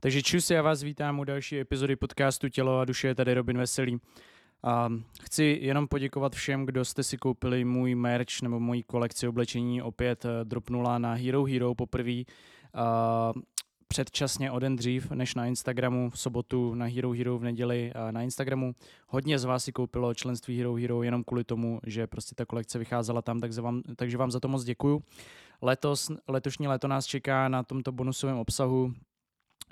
Takže čus, já vás vítám u další epizody podcastu Tělo a duše, je tady Robin Veselý. A chci jenom poděkovat všem, kdo jste si koupili můj merch nebo moji kolekci oblečení. Opět eh, dropnula na Hero Hero poprvé předčasně o den dřív než na Instagramu v sobotu na Hero Hero v neděli na Instagramu. Hodně z vás si koupilo členství Hero Hero jenom kvůli tomu, že prostě ta kolekce vycházela tam, takže vám, takže vám za to moc děkuju. Letos, letošní léto nás čeká na tomto bonusovém obsahu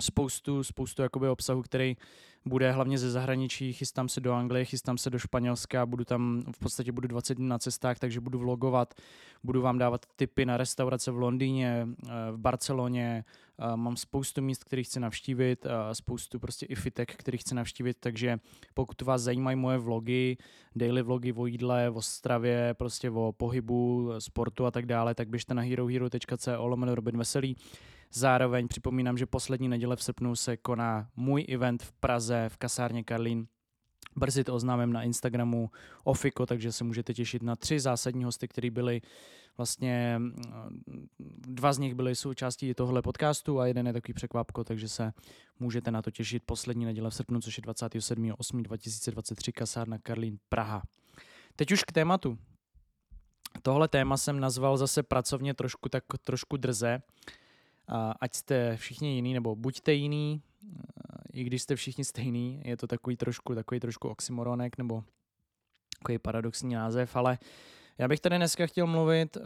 spoustu, spoustu jakoby obsahu, který bude hlavně ze zahraničí, chystám se do Anglie, chystám se do Španělska, budu tam, v podstatě budu 20 dní na cestách, takže budu vlogovat, budu vám dávat tipy na restaurace v Londýně, eh, v Barceloně, eh, mám spoustu míst, které chci navštívit, spoustu prostě i fitek, který chci navštívit, takže pokud vás zajímají moje vlogy, daily vlogy o jídle, o stravě, prostě o pohybu, sportu a tak dále, tak běžte na herohero.co lomeno Robin Veselý. Zároveň připomínám, že poslední neděle v srpnu se koná můj event v Praze v kasárně Karlín. Brzy to oznámím na Instagramu Ofiko, takže se můžete těšit na tři zásadní hosty, kteří byli vlastně, dva z nich byly součástí tohle podcastu a jeden je takový překvapko, takže se můžete na to těšit poslední neděle v srpnu, což je 27.8.2023, kasárna Karlín Praha. Teď už k tématu. Tohle téma jsem nazval zase pracovně trošku tak trošku drze, ať jste všichni jiný, nebo buďte jiný, i když jste všichni stejný, je to takový trošku, takový trošku oxymoronek, nebo takový paradoxní název, ale já bych tady dneska chtěl mluvit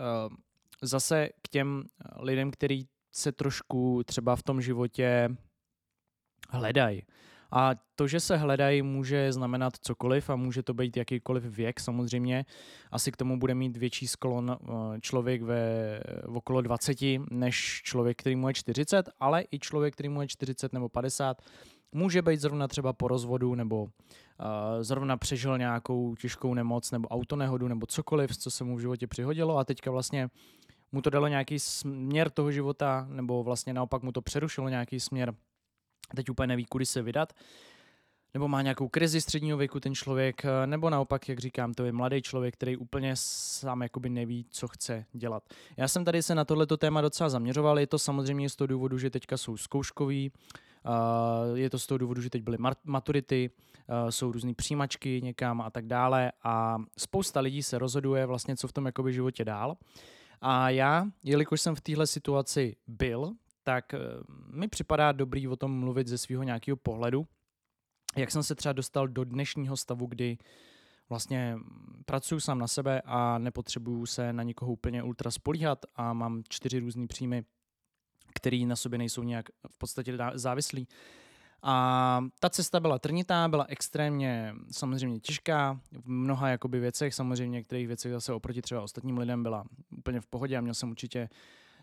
zase k těm lidem, kteří se trošku třeba v tom životě hledají. A to, že se hledají, může znamenat cokoliv a může to být jakýkoliv věk samozřejmě. Asi k tomu bude mít větší sklon eh, člověk ve v okolo 20 než člověk, který mu je 40, ale i člověk, který mu je 40 nebo 50 může být zrovna třeba po rozvodu nebo uh, zrovna přežil nějakou těžkou nemoc nebo autonehodu nebo cokoliv, co se mu v životě přihodilo a teďka vlastně mu to dalo nějaký směr toho života nebo vlastně naopak mu to přerušilo nějaký směr teď úplně neví, kudy se vydat, nebo má nějakou krizi středního věku ten člověk, nebo naopak, jak říkám, to je mladý člověk, který úplně sám jakoby neví, co chce dělat. Já jsem tady se na tohleto téma docela zaměřoval, je to samozřejmě z toho důvodu, že teďka jsou zkouškový, je to z toho důvodu, že teď byly maturity, jsou různé přijímačky někam a tak dále a spousta lidí se rozhoduje vlastně, co v tom jakoby životě dál. A já, jelikož jsem v téhle situaci byl, tak eh, mi připadá dobrý o tom mluvit ze svého nějakého pohledu. Jak jsem se třeba dostal do dnešního stavu, kdy vlastně pracuji sám na sebe a nepotřebuju se na nikoho úplně ultra spolíhat a mám čtyři různé příjmy, které na sobě nejsou nějak v podstatě závislí. A ta cesta byla trnitá, byla extrémně samozřejmě těžká v mnoha jakoby věcech, samozřejmě některých věcech zase oproti třeba ostatním lidem byla úplně v pohodě a měl jsem určitě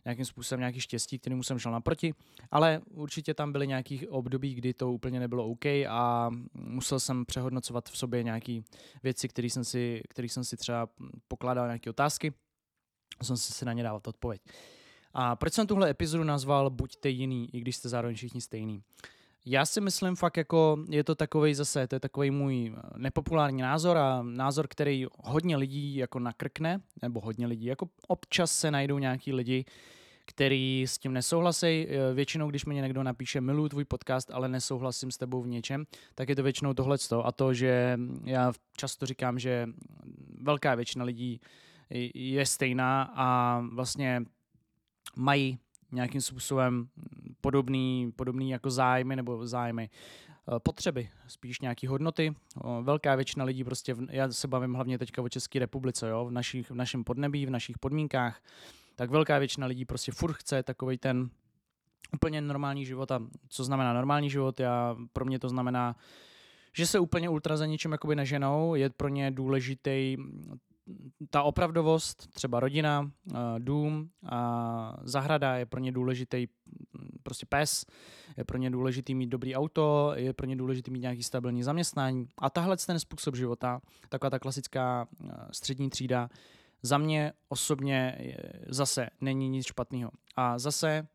nějakým způsobem nějaký štěstí, kterým jsem šel naproti, ale určitě tam byly nějaký období, kdy to úplně nebylo OK a musel jsem přehodnocovat v sobě nějaké věci, které jsem, si, který jsem si třeba pokládal nějaké otázky a jsem si na ně dával odpověď. A proč jsem tuhle epizodu nazval Buďte jiný, i když jste zároveň všichni stejný? Já si myslím fakt jako, je to takový zase, to je takový můj nepopulární názor a názor, který hodně lidí jako nakrkne, nebo hodně lidí, jako občas se najdou nějaký lidi, který s tím nesouhlasí. Eh, většinou, když mi někdo napíše, miluji tvůj podcast, ale nesouhlasím s tebou v něčem, tak je to většinou tohle a to, že já často říkám, že velká většina lidí je stejná a vlastně mají nějakým způsobem podobný, podobný jako zájmy nebo zájmy eh, potřeby, spíš nějaký hodnoty. Velká většina lidí prostě, já se bavím hlavně teďka o České republice, jo, v, našich, v našem podnebí, v našich podmínkách, tak velká většina lidí prostě furt chce takový ten úplně normální život. A co znamená normální život? Já, pro mě to znamená, že se úplně ultra za ničem jakoby neženou. Je pro ně důležitý ta opravdovost, třeba rodina, dům, a zahrada je pro ně důležitý prostě pes, je pro ně důležitý mít dobrý auto, je pro ně důležitý mít nějaký stabilní zaměstnání. A tahle ten způsob života, taková ta klasická střední třída, za mě osobně zase není nic špatného. A zase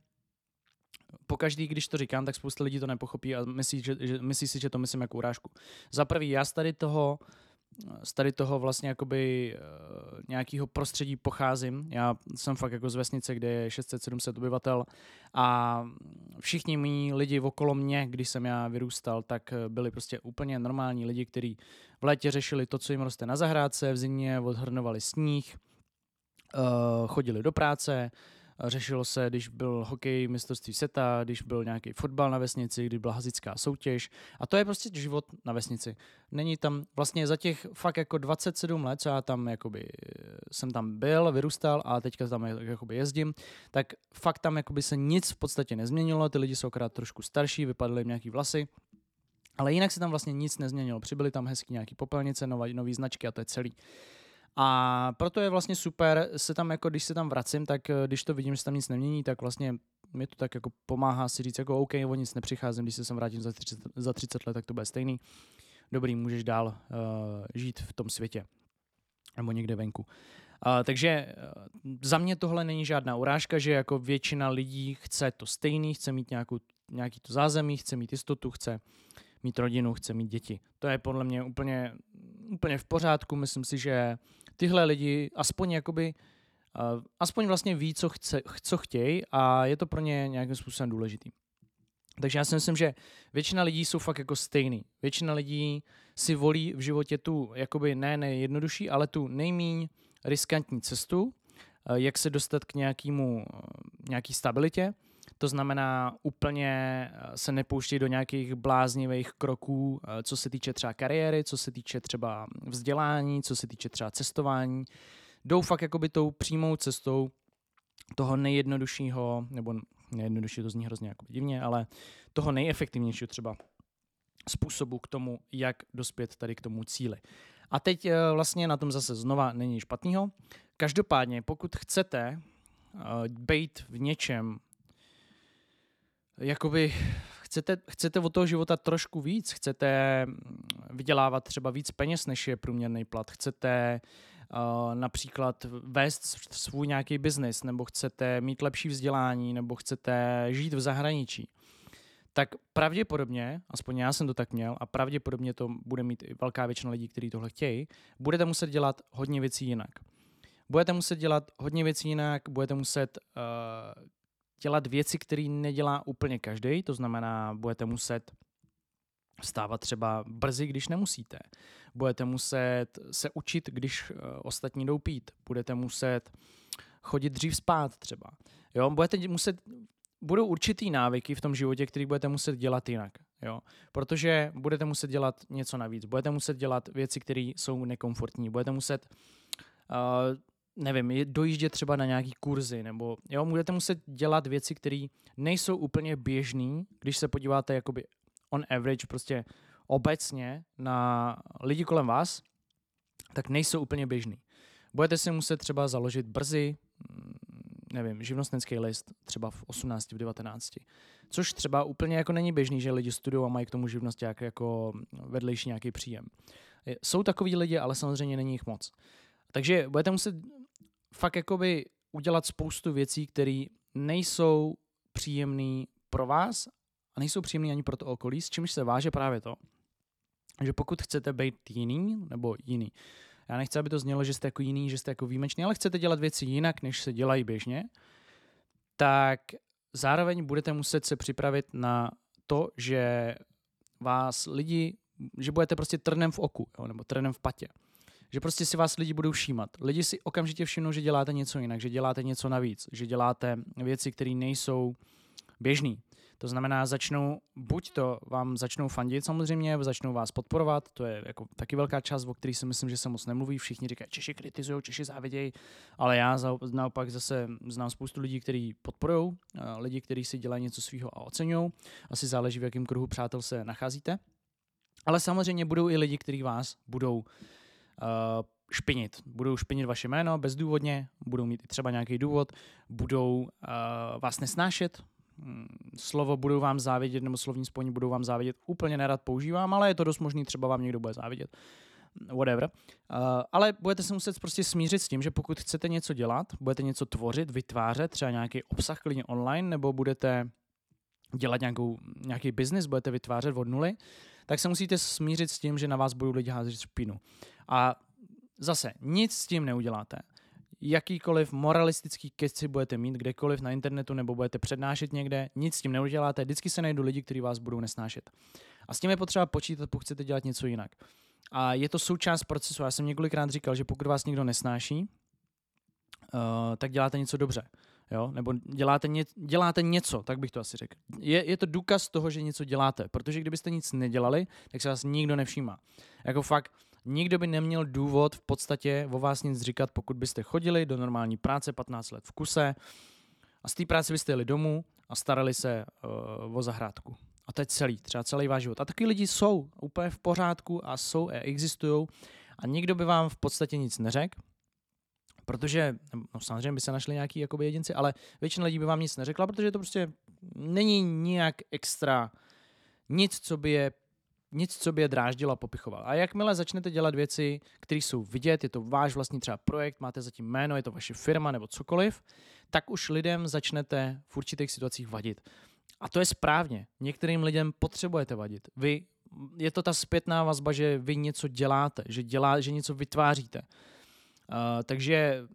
pokaždý, když to říkám, tak spousta lidí to nepochopí a myslí, že, že, myslí si, že to myslím jako urážku. Za prvý, já z tady toho z tady toho vlastně jakoby uh, nějakého prostředí pocházím. Já jsem fakt jako z vesnice, kde je 600-700 obyvatel a všichni mý lidi okolo mě, když jsem já vyrůstal, tak byli prostě úplně normální lidi, kteří v létě řešili to, co jim roste na zahrádce, v zimě odhrnovali sníh, uh, chodili do práce, Řešilo se, když byl hokej mistrovství seta, když byl nějaký fotbal na vesnici, když byla hazická soutěž. A to je prostě život na vesnici. Není tam vlastně za těch fakt jako 27 let, co já tam jakoby, jsem tam byl, vyrůstal a teďka tam jakoby jezdím, tak fakt tam jakoby se nic v podstatě nezměnilo. Ty lidi jsou akorát trošku starší, vypadaly nějaký vlasy. Ale jinak se tam vlastně nic nezměnilo. Přibyly tam hezký nějaký popelnice, nové značky a to je celý. A proto je vlastně super se tam, jako když se tam vracím, tak eh, když to vidím, že se tam nic nemění, tak vlastně mi to tak jako pomáhá si říct, jako OK, o nic nepřicházím, když se sem vrátím za 30, za 30 let, tak to bude stejný. Dobrý, můžeš dál uh, žít v tom světě. Nebo někde venku. Uh, takže uh, za mě tohle není žádná urážka, že jako většina lidí chce to stejný, chce mít nějakou, nějaký to zázemí, chce mít jistotu, chce mít rodinu, chce mít děti. To je podle mě úplně, úplně v pořádku. Myslím si, že tyhle lidi aspoň jakoby, uh, aspoň vlastně ví, co, chce, co chtějí a je to pro ně nějakým způsobem důležitý. Takže já si myslím, že většina lidí jsou fakt jako stejný. Většina lidí si volí v životě tu, jakoby ne nejjednodušší, ale tu nejmíň riskantní cestu, jak se dostat k nějakému, nějaký stabilitě, to znamená, úplně eh, se nepouštějí do nějakých bláznivých kroků, eh, co se týče třeba kariéry, co se týče třeba vzdělání, co se týče třeba cestování. Jdou fakt jakoby tou přímou cestou toho nejjednoduššího, nebo nejjednodušší to zní hrozně jako divně, ale toho nejefektivnějšího třeba způsobu k tomu, jak dospět tady k tomu cíli. A teď eh, vlastně na tom zase znova není špatného. Každopádně, pokud chcete být v něčem jakoby chcete, chcete od toho života trošku víc, chcete mm, vydělávat třeba víc peněz, než je průměrný plat, chcete uh, například vést svůj nějaký biznis, nebo chcete mít lepší vzdělání, nebo chcete žít v zahraničí, tak pravděpodobně, aspoň já jsem to tak měl, a pravděpodobně to bude mít i velká většina lidí, kteří tohle chtějí, budete muset dělat hodně věcí jinak. Budete muset dělat hodně věcí jinak, budete muset uh, dělat věci, které nedělá úplně každý, to znamená, budete muset vstávat třeba brzy, když nemusíte. Budete muset se učit, když uh, ostatní jdou pít. Budete muset chodit dřív spát třeba. Jo, budete muset, budou určitý návyky v tom životě, který budete muset dělat jinak. Jo? Protože budete muset dělat něco navíc. Budete muset dělat věci, které jsou nekomfortní. Budete muset uh, nevím, dojíždět třeba na nějaký kurzy, nebo jo, budete muset dělat věci, které nejsou úplně běžné, když se podíváte jakoby on average, prostě obecně na lidi kolem vás, tak nejsou úplně běžný. Budete si muset třeba založit brzy, mm, nevím, živnostenský list, třeba v 18, v 19. Což třeba úplně jako není běžný, že lidi studují a mají k tomu živnost jak, jako vedlejší nějaký příjem. Jsou takový lidi, ale samozřejmě není jich moc. Takže budete muset fakt jakoby udělat spoustu věcí, které nejsou příjemné pro vás a nejsou příjemné ani pro to okolí, s čímž se váže právě to, že pokud chcete být jiný nebo jiný, já nechci, aby to znělo, že jste jako jiný, že jste jako výjimečný, ale chcete dělat věci jinak, než se dělají běžně, tak zároveň budete muset se připravit na to, že vás lidi, že budete prostě trnem v oku, jo, nebo trnem v patě že prostě si vás lidi budou všímat. Lidi si okamžitě všimnou, že děláte něco jinak, že děláte něco navíc, že děláte věci, které nejsou běžné. To znamená, začnou, buď to vám začnou fandit samozřejmě, začnou vás podporovat, to je jako taky velká část, o které si myslím, že se moc nemluví, všichni říkají, Češi kritizují, Češi závidějí, ale já naopak zase znám spoustu lidí, kteří podporují, lidi, kteří si dělají něco svého a oceňují, asi záleží, v jakém kruhu přátel se nacházíte. Ale samozřejmě budou i lidi, kteří vás budou špinit. Budou špinit vaše jméno bezdůvodně, budou mít i třeba nějaký důvod, budou uh, vás nesnášet, hmm, slovo budou vám závidět, nebo slovní spojení budou vám závidět, úplně nerad používám, ale je to dost možný, třeba vám někdo bude závidět. Whatever. Uh, ale budete se muset prostě smířit s tím, že pokud chcete něco dělat, budete něco tvořit, vytvářet, třeba nějaký obsah klidně online, nebo budete dělat nějakou, nějaký biznis, budete vytvářet od nuly, tak se musíte smířit s tím, že na vás budou lidi házet špínu. A zase nic s tím neuděláte. Jakýkoliv moralistický keci budete mít kdekoliv na internetu nebo budete přednášet někde, nic s tím neuděláte, vždycky se najdou lidi, kteří vás budou nesnášet. A s tím je potřeba počítat, pokud chcete dělat něco jinak. A je to součást procesu. Já jsem několikrát říkal, že pokud vás někdo nesnáší, uh, tak děláte něco dobře. Jo? Nebo děláte, ně, děláte něco, tak bych to asi řekl. Je, je to důkaz toho, že něco děláte, protože kdybyste nic nedělali, tak se vás nikdo nevšímá. Jako fakt, nikdo by neměl důvod v podstatě o vás nic říkat, pokud byste chodili do normální práce 15 let v kuse a z té práce byste jeli domů a starali se uh, o zahrádku. A to je celý, třeba celý váš život. A taky lidi jsou úplně v pořádku a jsou a existují a nikdo by vám v podstatě nic neřekl, protože, no samozřejmě by se našli nějaký jakoby jedinci, ale většina lidí by vám nic neřekla, protože to prostě není nijak extra nic, co by je nic, co by je dráždilo a popichoval. A jakmile začnete dělat věci, které jsou vidět, je to váš vlastní třeba projekt, máte zatím jméno, je to vaše firma nebo cokoliv, tak už lidem začnete v určitých situacích vadit. A to je správně. Některým lidem potřebujete vadit. Vy, je to ta zpětná vazba, že vy něco děláte, že, dělá, že něco vytváříte. Uh, takže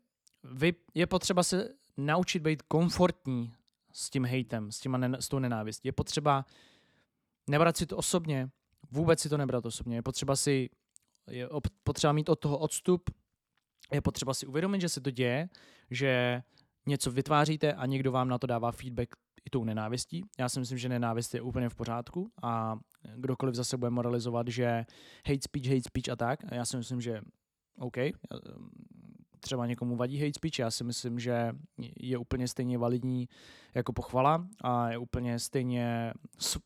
vy, je potřeba se naučit být komfortní s tím hejtem, s, těma s tou nenávistí. Je potřeba nebrat si to osobně, vůbec si to nebrat osobně. Je potřeba si je potřeba mít od toho odstup, je potřeba si uvědomit, že se to děje, že něco vytváříte a někdo vám na to dává feedback i tou nenávistí. Já si myslím, že nenávist je úplně v pořádku a kdokoliv zase bude moralizovat, že hate speech, hate speech a tak, já si myslím, že OK, třeba někomu vadí hate speech, já si myslím, že je úplně stejně validní jako pochvala a je úplně stejně,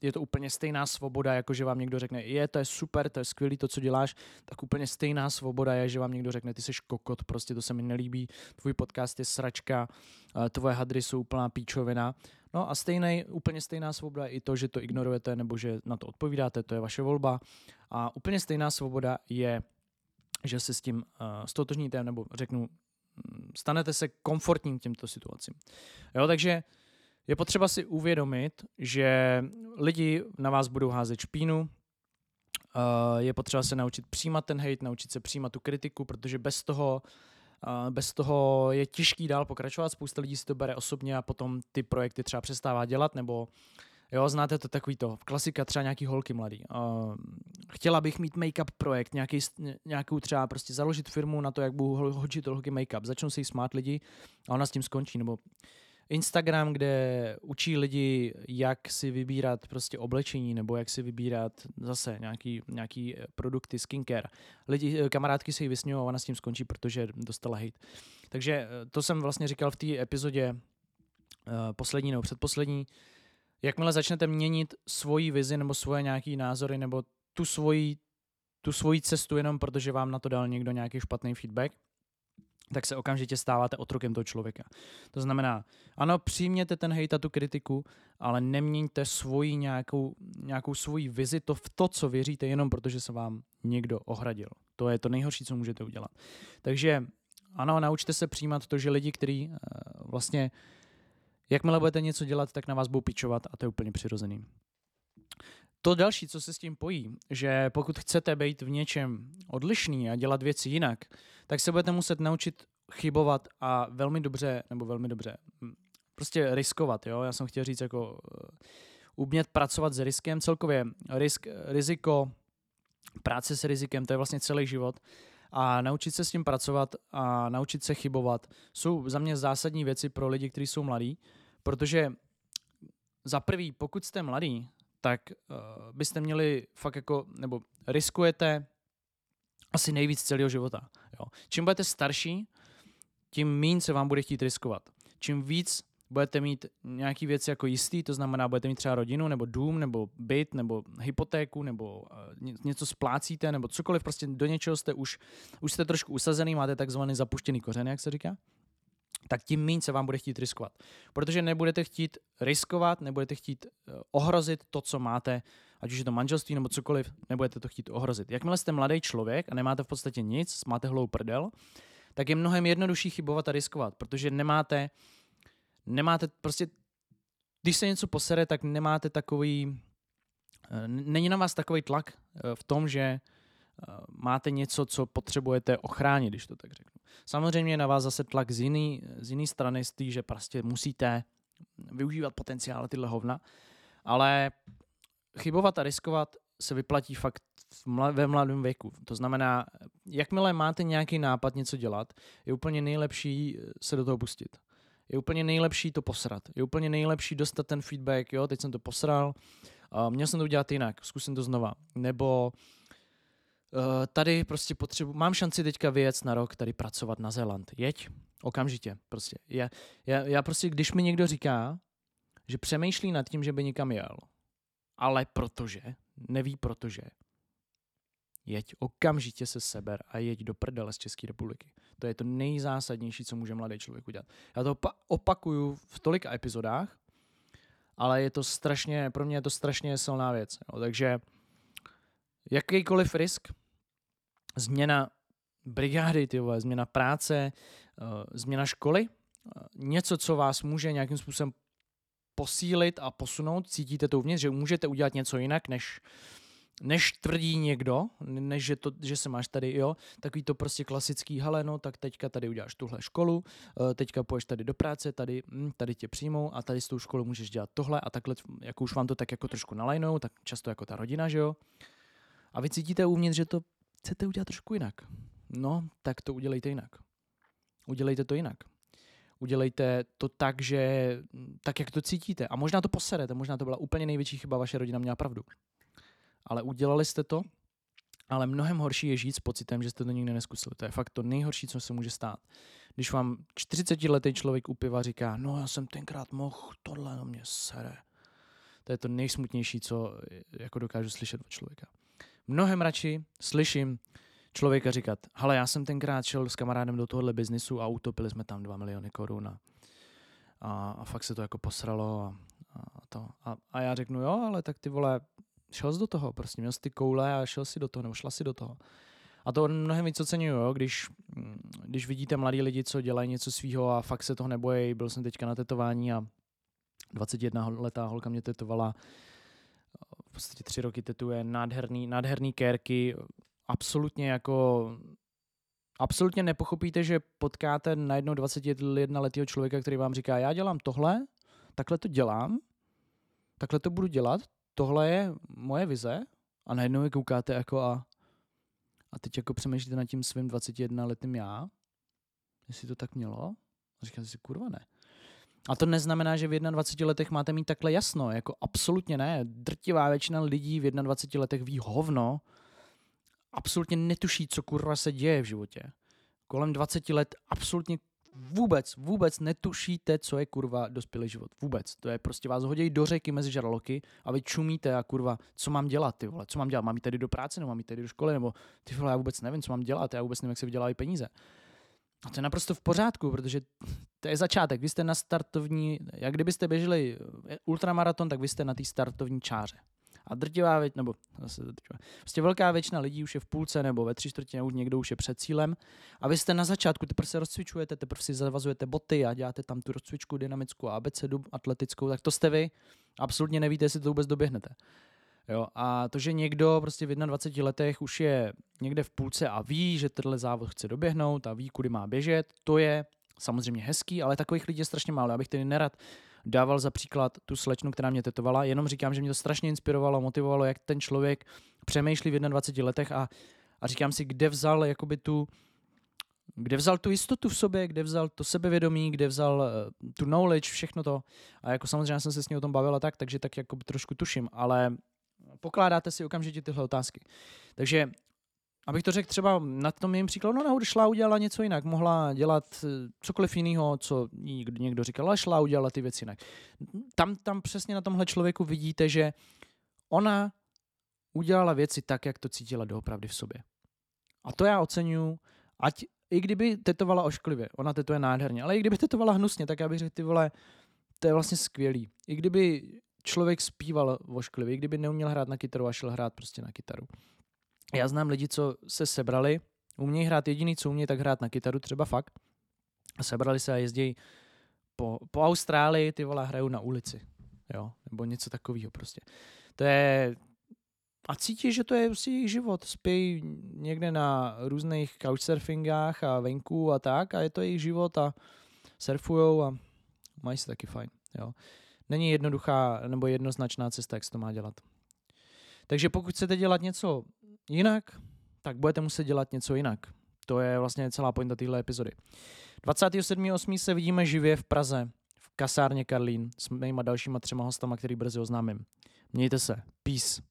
je to úplně stejná svoboda, jako že vám někdo řekne, je, to je super, to je skvělý to, co děláš, tak úplně stejná svoboda je, že vám někdo řekne, ty jsi kokot, prostě to se mi nelíbí, tvůj podcast je sračka, tvoje hadry jsou úplná píčovina. No a stejný, úplně stejná svoboda je i to, že to ignorujete nebo že na to odpovídáte, to je vaše volba. A úplně stejná svoboda je že se s tím uh, stotožníte, nebo řeknu, mm, stanete se komfortním těmto situacím. Jo, takže je potřeba si uvědomit, že lidi na vás budou házet špínu, uh, je potřeba se naučit přijímat ten hate, naučit se přijímat tu kritiku, protože bez toho uh, bez toho je těžký dál pokračovat, spousta lidí si to bere osobně a potom ty projekty třeba přestává dělat, nebo Jo, znáte to takový to, klasika třeba nějaký holky mladý. Uh, chtěla bych mít make-up projekt, nějaký, nějakou třeba prostě založit firmu na to, jak budu hodit holky make-up. Začnou se jí smát lidi a ona s tím skončí. Nebo Instagram, kde učí lidi, jak si vybírat prostě oblečení nebo jak si vybírat zase nějaký, nějaký eh, produkty, skincare. Lidi, eh, kamarádky se jí vysmějí a ona s tím skončí, protože dostala hate. Takže eh, to jsem vlastně říkal v té epizodě uh, poslední nebo předposlední, jakmile začnete měnit svoji vizi nebo svoje nějaký názory nebo tu svoji, tu svoji cestu jenom protože vám na to dal někdo nějaký špatný feedback, tak se okamžitě stáváte otrokem toho člověka. To znamená, ano, přijměte ten hejt a tu kritiku, ale neměňte svoji nějakou, nějakou svoji vizi, to v to, co věříte, jenom protože se vám někdo ohradil. To je to nejhorší, co můžete udělat. Takže ano, naučte se přijímat to, že lidi, kteří uh, vlastně Jakmile budete něco dělat, tak na vás budou pičovat a to je úplně přirozený. To další, co se s tím pojí, že pokud chcete být v něčem odlišný a dělat věci jinak, tak se budete muset naučit chybovat a velmi dobře, nebo velmi dobře, hm, prostě riskovat, jo? Já jsem chtěl říct jako uh, umět pracovat s riskem, celkově risk, riziko, práce s rizikem, to je vlastně celý život a naučit se s tím pracovat a naučit se chybovat jsou za mě zásadní věci pro lidi, kteří jsou mladí, protože za prvý, pokud jste mladý, tak uh, byste měli fakt jako, nebo riskujete asi nejvíc celého života. Jo. Čím budete starší, tím méně se vám bude chtít riskovat. Čím víc budete mít nějaký věci jako jistý, to znamená, budete mít třeba rodinu, nebo dům, nebo byt, nebo hypotéku, nebo uh, něco splácíte, nebo cokoliv, prostě do něčeho jste už, už jste trošku usazený, máte takzvaný zapuštěný kořen, jak se říká tak tím méně se vám bude chtít riskovat. Protože nebudete chtít riskovat, nebudete chtít eh, ohrozit to, co máte, ať už je to manželství nebo cokoliv, nebudete to chtít ohrozit. Jakmile jste mladý člověk a nemáte v podstatě nic, máte hlou prdel, tak je mnohem jednodušší chybovat a riskovat, protože nemáte, nemáte prostě, když se něco posere, tak nemáte takový, není na vás takový tlak v tom, že máte něco, co potřebujete ochránit, když to tak řeknu. Samozřejmě na vás zase tlak z jiné z jiný strany, z tý, že prostě musíte využívat potenciál tyhle hovna, ale chybovat a riskovat se vyplatí fakt ve mladém věku. To znamená, jakmile máte nějaký nápad něco dělat, je úplně nejlepší se do toho pustit. Je úplně nejlepší to posrat. Je úplně nejlepší dostat ten feedback, jo, teď jsem to posral, uh, měl jsem to udělat jinak, zkusím to znova. Nebo uh, tady prostě potřebuji, mám šanci teďka vyjet na rok tady pracovat na Zéland. Jeď, okamžitě. Prostě. Já, já, já prostě, když mi někdo říká, že přemýšlí nad tím, že by někam jel, ale protože, neví protože, jeď, okamžitě se seber a jeď do prdele z České republiky. To je to nejzásadnější, co může mladý člověk udělat. Já to opakuju v tolika epizodách, ale je to strašně, pro mě je to strašně silná věc. Jo. Takže jakýkoliv risk, změna brigády, ty vole, změna práce, uh, změna školy, uh, něco, co vás může nějakým způsobem posílit a posunout, cítíte to uvnitř, že můžete udělat něco jinak, než než tvrdí někdo, než že, to, že se máš tady, jo, takový to prostě klasický, hele, no, tak teďka tady uděláš tuhle školu, eh, teďka půjdeš tady do práce, tady, hm, tady tě přijmou a tady s tou školou můžeš dělat tohle a takhle, jako už vám to tak jako trošku nalajnou, tak často jako ta rodina, že jo. A vy cítíte uvnitř, že to chcete udělat trošku jinak. No, tak to udělejte jinak. Udělejte to jinak. Udělejte to tak, že tak, jak to cítíte. A možná to poserete, možná to byla úplně největší chyba, vaše rodina měla pravdu ale udělali jste to, ale mnohem horší je žít s pocitem, že jste to nikdy neskusili. To je fakt to nejhorší, co se může stát. Když vám 40-letý člověk u piva říká, no já jsem tenkrát mohl, tohle na mě sere. To je to nejsmutnější, co jako dokážu slyšet od člověka. Mnohem radši slyším člověka říkat, hele, já jsem tenkrát šel s kamarádem do tohohle biznisu a utopili jsme tam 2 miliony korun a, a, a fakt se to jako posralo a, a to. A, a já řeknu, jo, ale tak ty vole, šel jsi do toho, prostě měl jsi ty koule a šel si do toho, nebo šla si do toho. A to mnohem víc oceňuju, jo? Když, když vidíte mladí lidi, co dělají něco svýho a fakt se toho nebojí. Byl jsem teďka na tetování a 21 letá holka mě tetovala, podstatě tři roky tetuje nádherný, nádherný kérky, absolutně jako absolutně nepochopíte, že potkáte najednou 21 letého člověka, který vám říká, já dělám tohle, takhle to dělám, takhle to budu dělat, tohle je moje vize a najednou je koukáte jako a, a teď jako přemýšlíte nad tím svým 21 letým já, jestli to tak mělo. A říkáte si, kurva ne. A to neznamená, že v 21 letech máte mít takhle jasno, jako absolutně ne. Drtivá většina lidí v 21 letech ví hovno, absolutně netuší, co kurva se děje v životě. Kolem 20 let absolutně vůbec, vůbec netušíte, co je kurva dospělý život. Vůbec. To je prostě vás hodí do řeky mezi žraloky a vy čumíte a kurva, co mám dělat, ty vole, co mám dělat, mám jít tady do práce, nebo mám jít tady do školy, nebo ty vole, já vůbec nevím, co mám dělat, já vůbec nevím, jak se vydělávají peníze. A to je naprosto v pořádku, protože to je začátek. Vy jste na startovní, jak kdybyste běželi ultramaraton, tak vy jste na té startovní čáře. A drtivá většina, nebo zase drtivá, prostě velká většina lidí už je v půlce nebo ve tři čtvrtině, už někdo už je před cílem. A vy jste na začátku, teprve se rozcvičujete, teprve si zavazujete boty a děláte tam tu rozcvičku dynamickou a abecedu atletickou, tak to jste vy. Absolutně nevíte, jestli to vůbec doběhnete. Jo, a to, že někdo prostě v 21 letech už je někde v půlce a ví, že tenhle závod chce doběhnout a ví, kudy má běžet, to je samozřejmě hezký, ale takových lidí je strašně málo. Já bych tedy nerad dával za příklad tu slečnu, která mě tetovala, jenom říkám, že mě to strašně inspirovalo, motivovalo, jak ten člověk přemýšlí v 21 letech a, a říkám si, kde vzal jakoby tu, kde vzal tu jistotu v sobě, kde vzal to sebevědomí, kde vzal uh, tu knowledge, všechno to. A jako samozřejmě jsem se s ní o tom bavila tak, takže tak jako trošku tuším, ale pokládáte si okamžitě tyhle otázky. Takže abych to řekl třeba na tom mým příkladu, no, šla udělala něco jinak, mohla dělat eh, cokoliv jiného, co někdo, někdo říkal, ale šla udělala ty věci jinak. Tam, tam přesně na tomhle člověku vidíte, že ona udělala věci tak, jak to cítila doopravdy v sobě. A to já oceňuju, ať i kdyby tetovala ošklivě, ona tetuje nádherně, ale i kdyby tetovala hnusně, tak já bych řekl, ty vole, to je vlastně skvělý. I kdyby člověk zpíval ošklivě, i kdyby neuměl hrát na kytaru a šel hrát prostě na kytaru, já znám lidi, co se sebrali, umějí hrát jediný, co umějí, tak hrát na kytaru, třeba fakt. A sebrali se a jezdí po, po Austrálii, ty vole, hrajou na ulici. Jo, nebo něco takového prostě. To je, a cítí, že to je prostě jejich život. Spí někde na různých couchsurfingách a venku a tak a je to jejich život a surfujou a mají se taky fajn. Jo. Není jednoduchá nebo jednoznačná cesta, jak se to má dělat. Takže pokud chcete dělat něco jinak, tak budete muset dělat něco jinak. To je vlastně celá pointa téhle epizody. 27.8. se vidíme živě v Praze, v kasárně Karlín s mýma dalšíma třema hostama, který brzy oznámím. Mějte se. Peace.